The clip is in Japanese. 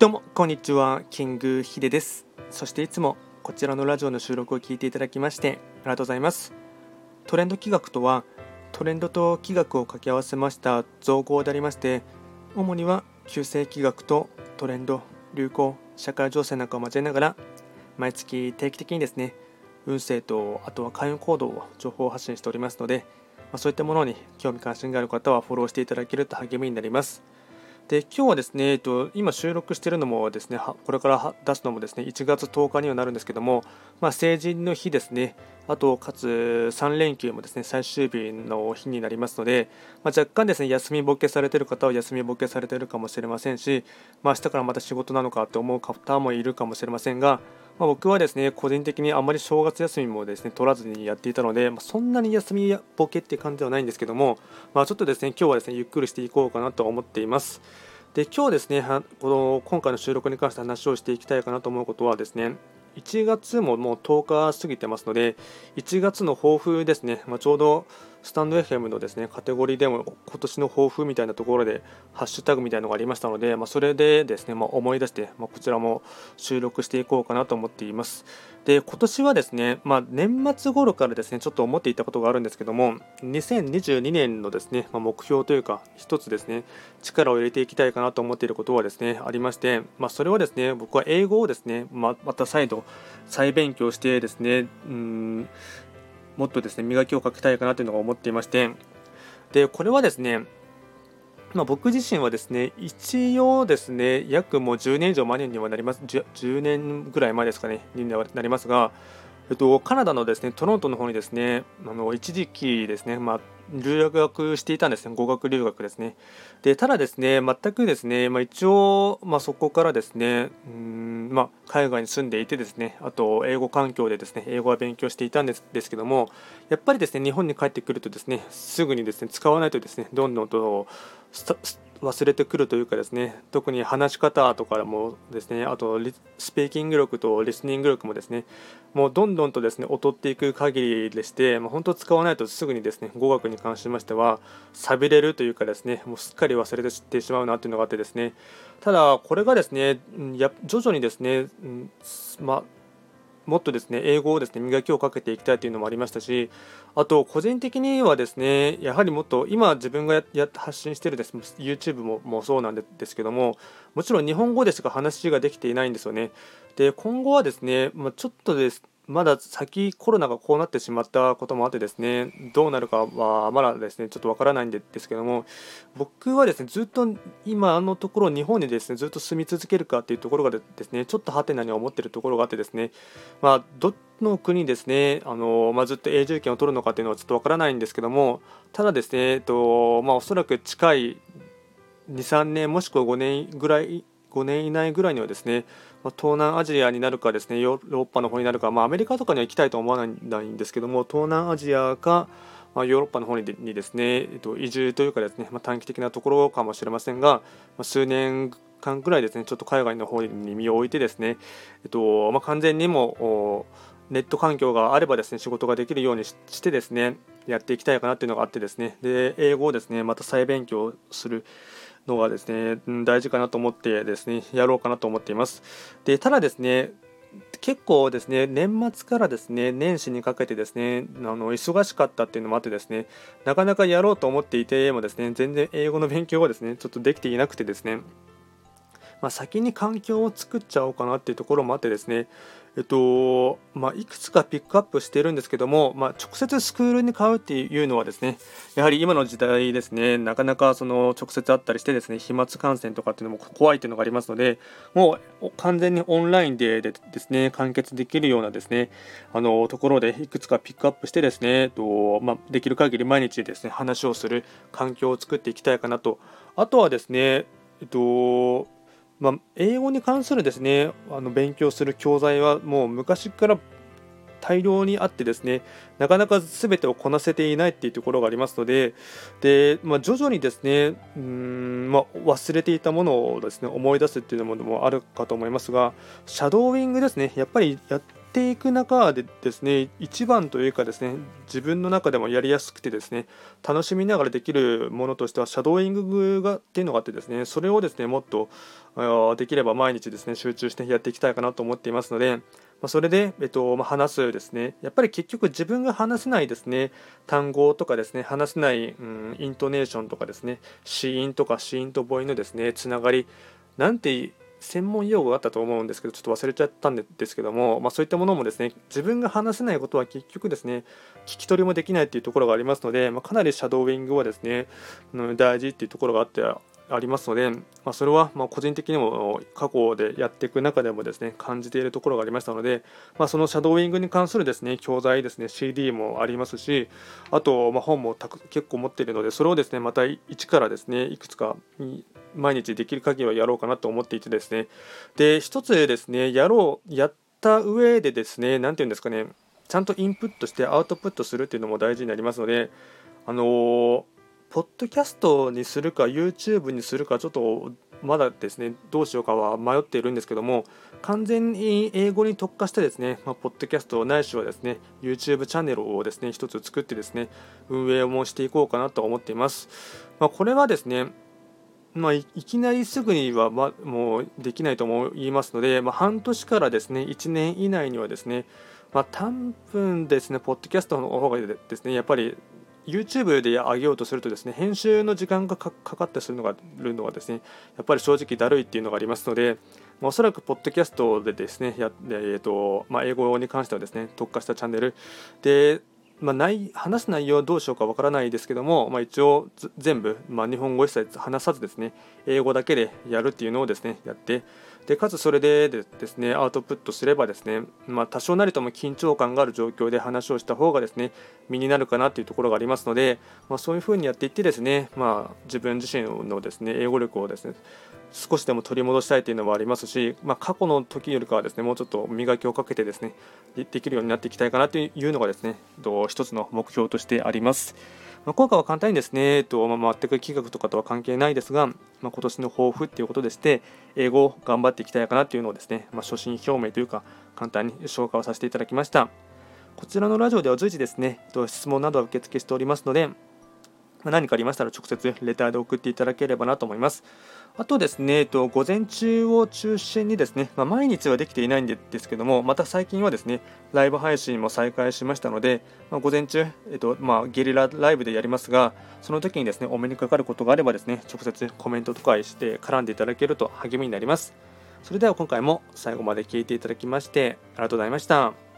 どうもこんにちはキングヒデです。そしていつもこちらのラジオの収録を聞いていただきましてありがとうございます。トレンド企画とはトレンドと企画を掛け合わせました造語でありまして主には旧世企画とトレンド流行社会情勢なんかを交えながら毎月定期的にですね運勢とあとは開運行動を情報発信しておりますので、まあ、そういったものに興味関心がある方はフォローしていただけると励みになります。で今日はですね、えっと、今収録しているのもですねこれから出すのもですね1月10日にはなるんですけども、まあ、成人の日ですね。あとかつ3連休もですね最終日の日になりますので、まあ、若干ですね休みボケされている方は休みボケされているかもしれませんし、まあ、明日からまた仕事なのかと思う方もいるかもしれませんが、まあ、僕はですね個人的にあまり正月休みもですね取らずにやっていたので、まあ、そんなに休みボケって感じではないんですけども、まあ、ちょっとですね今日はですねゆっくりしていこうかなと思っています。で今日ですねこの今回の収録に関して話をしていきたいかなと思うことはですね1月ももう10日過ぎてますので1月の抱負ですね、まあ、ちょうどスタンド FM のですねカテゴリーでも今年の抱負みたいなところでハッシュタグみたいなのがありましたので、まあ、それでですね、まあ、思い出して、まこちらも収録していこうかなと思っています。で今年はですね、ま、年末頃からですねちょっと思っていたことがあるんですけども2022年のですね、ま、目標というか一つですね力を入れていきたいかなと思っていることはですねありまして、ま、それはですね僕は英語をですねままた再度再勉強してですねうんもっとですね磨きをかけたいかなというのが思っていまして。でこれはですねまあ、僕自身はですね一応ですね約もう10年以上前にはなります。10, 10年ぐらい前ですかねになりますが、えっと、カナダのですねトロントの方にですねあの一時期ですね、まあ、留学していたんですね。語学留学ですね。でただですね全くですね、まあ、一応、まあ、そこからですねうんまあ、海外に住んでいてですねあと英語環境でですね英語は勉強していたんですですけどもやっぱりですね日本に帰ってくるとですねすぐにですね使わないとですねどんどんと忘れてくるというかですね特に話し方とかもですねあとスピーキング力とリスニング力もですねもうどんどんとですね劣っていく限りでして、まあ、本当使わないとすぐにですね語学に関しましては寂れるというかですねもうすっかり忘れてしまうなというのがあってですね。ただこれがですねや徐々にですね、まあもっとですね英語をですね磨きをかけていきたいというのもありましたしあと個人的にはですねやはりもっと今自分がや発信してるです YouTube ももそうなんですけどももちろん日本語でしか話ができていないんですよね。で今後はですね、まあ、ちょっとですまだ先コロナがこうなってしまったこともあってですねどうなるかはまだですねちょっとわからないんですけども僕はですねずっと今のところ日本にですねずっと住み続けるかっていうところがですねちょっとハテナに思っているところがあってですねまあどの国ですねあの、まあ、ずっと永住権を取るのかっていうのはちょっとわからないんですけどもただですね、えっとまあ、おそらく近い23年もしくは5年ぐらい5年以内ぐらいにはですね東南アジアになるかですねヨーロッパの方になるか、まあ、アメリカとかには行きたいと思わないんですけども東南アジアか、まあ、ヨーロッパの方ににですね、えっと、移住というかですね、まあ、短期的なところかもしれませんが、ま、数年間ぐらいですねちょっと海外の方に身を置いてですね、えっとま、完全にもネット環境があればですね仕事ができるようにしてですねやっていきたいかなっていうのがあってですねで英語をですねまた再勉強する。のがですね大事かなと思ってですねやろうかなと思っています。でただですね結構ですね年末からですね年始にかけてですねあの忙しかったっていうのもあってですねなかなかやろうと思っていてもですね全然英語の勉強がですねちょっとできていなくてですねまあ、先に環境を作っちゃおうかなっていうところもあってですね。えっとまあ、いくつかピックアップしているんですけども、まあ、直接スクールに買うっていうのはですねやはり今の時代ですねなかなかその直接会ったりしてですね飛沫感染とかっていうのも怖いっていうのがありますのでもう完全にオンラインでですね完結できるようなですねあのところでいくつかピックアップしてですね、とまあ、できる限り毎日ですね話をする環境を作っていきたいかなと。あとはですねえっとまあ、英語に関するですねあの勉強する教材はもう昔から大量にあってですねなかなか全てをこなせていないっていうところがありますのでで、まあ、徐々にですねうん、まあ、忘れていたものをですね思い出すっていうものもあるかと思いますがシャドーイングですねやっぱりやっていく中でですね一番というかですね自分の中でもやりやすくてですね楽しみながらできるものとしてはシャドーイングがっていうのがあってですねそれをですねもっとできれば毎日ですね集中してやっていきたいかなと思っていますのでまそれで、えっとまあ、話すですねやっぱり結局自分が話せないですね単語とかですね話せない、うん、イントネーションとかですね子音とか子音と母音のですねつながりなんて専門用語があったと思うんですけどちょっと忘れちゃったんですけども、まあ、そういったものもですね自分が話せないことは結局ですね聞き取りもできないっていうところがありますので、まあ、かなりシャドーイングはですね大事っていうところがあってありますので、まあ、それはま個人的にも過去でやっていく中でもですね感じているところがありましたので、まあ、そのシャドーイングに関するですね教材ですね CD もありますしあとま本も結構持っているのでそれをですねまた一からですねいくつか毎日できる限りはやろうかなと思っていてですね。で一つですねやろうやった上でですね何て言うんですかねちゃんとインプットしてアウトプットするっていうのも大事になりますのであのーポッドキャストにするか YouTube にするかちょっとまだですねどうしようかは迷っているんですけども完全に英語に特化してですね、まあ、ポッドキャストないしはですね YouTube チャンネルをですね一つ作ってですね運営もしていこうかなと思っています、まあ、これはですねまあ、いきなりすぐには、ま、もうできないと思いますので、まあ、半年からですね1年以内にはですね、まあ、多分ですね、ポッドキャストの方がですね、やっぱり YouTube で上げようとするとですね編集の時間がかかってするのがるのがですねやっぱり正直だるいっていうのがありますので、まあ、おそらくポッドキャストでですねや、えーとまあ、英語に関してはですね特化したチャンネルでまあ、ない話す内容はどうしようかわからないですけども、まあ、一応全部、まあ、日本語一切話さずですね英語だけでやるっていうのをですねやってでかつそれでですねアウトプットすればですね、まあ、多少なりとも緊張感がある状況で話をした方がですね身になるかなというところがありますので、まあ、そういうふうにやっていってですね、まあ、自分自身のですね英語力をですね少しでも取り戻したいというのもありますし、まあ、過去の時よりかはですねもうちょっと磨きをかけてですねできるようになっていきたいかなというのがですね一つの目標としてあります。まあ、効果は簡単にですね、とまあ、全く企画とかとは関係ないですが、まあ、今年の抱負っていうことでして、英語を頑張っていきたいかなというのをですね、まあ、初心表明というか、簡単に紹介をさせていただきました。こちらのラジオでは随時ですね、質問などは受付しておりますので、何かありましたら直接レターで送っていただければなと思います。あとですね、えっと、午前中を中心にですね、まあ、毎日はできていないんですけども、また最近はですね、ライブ配信も再開しましたので、まあ、午前中、えっとまあ、ゲリラライブでやりますが、その時にですね、お目にかかることがあればですね、直接コメントとかして絡んでいただけると励みになります。それでは今回も最後まで聴いていただきまして、ありがとうございました。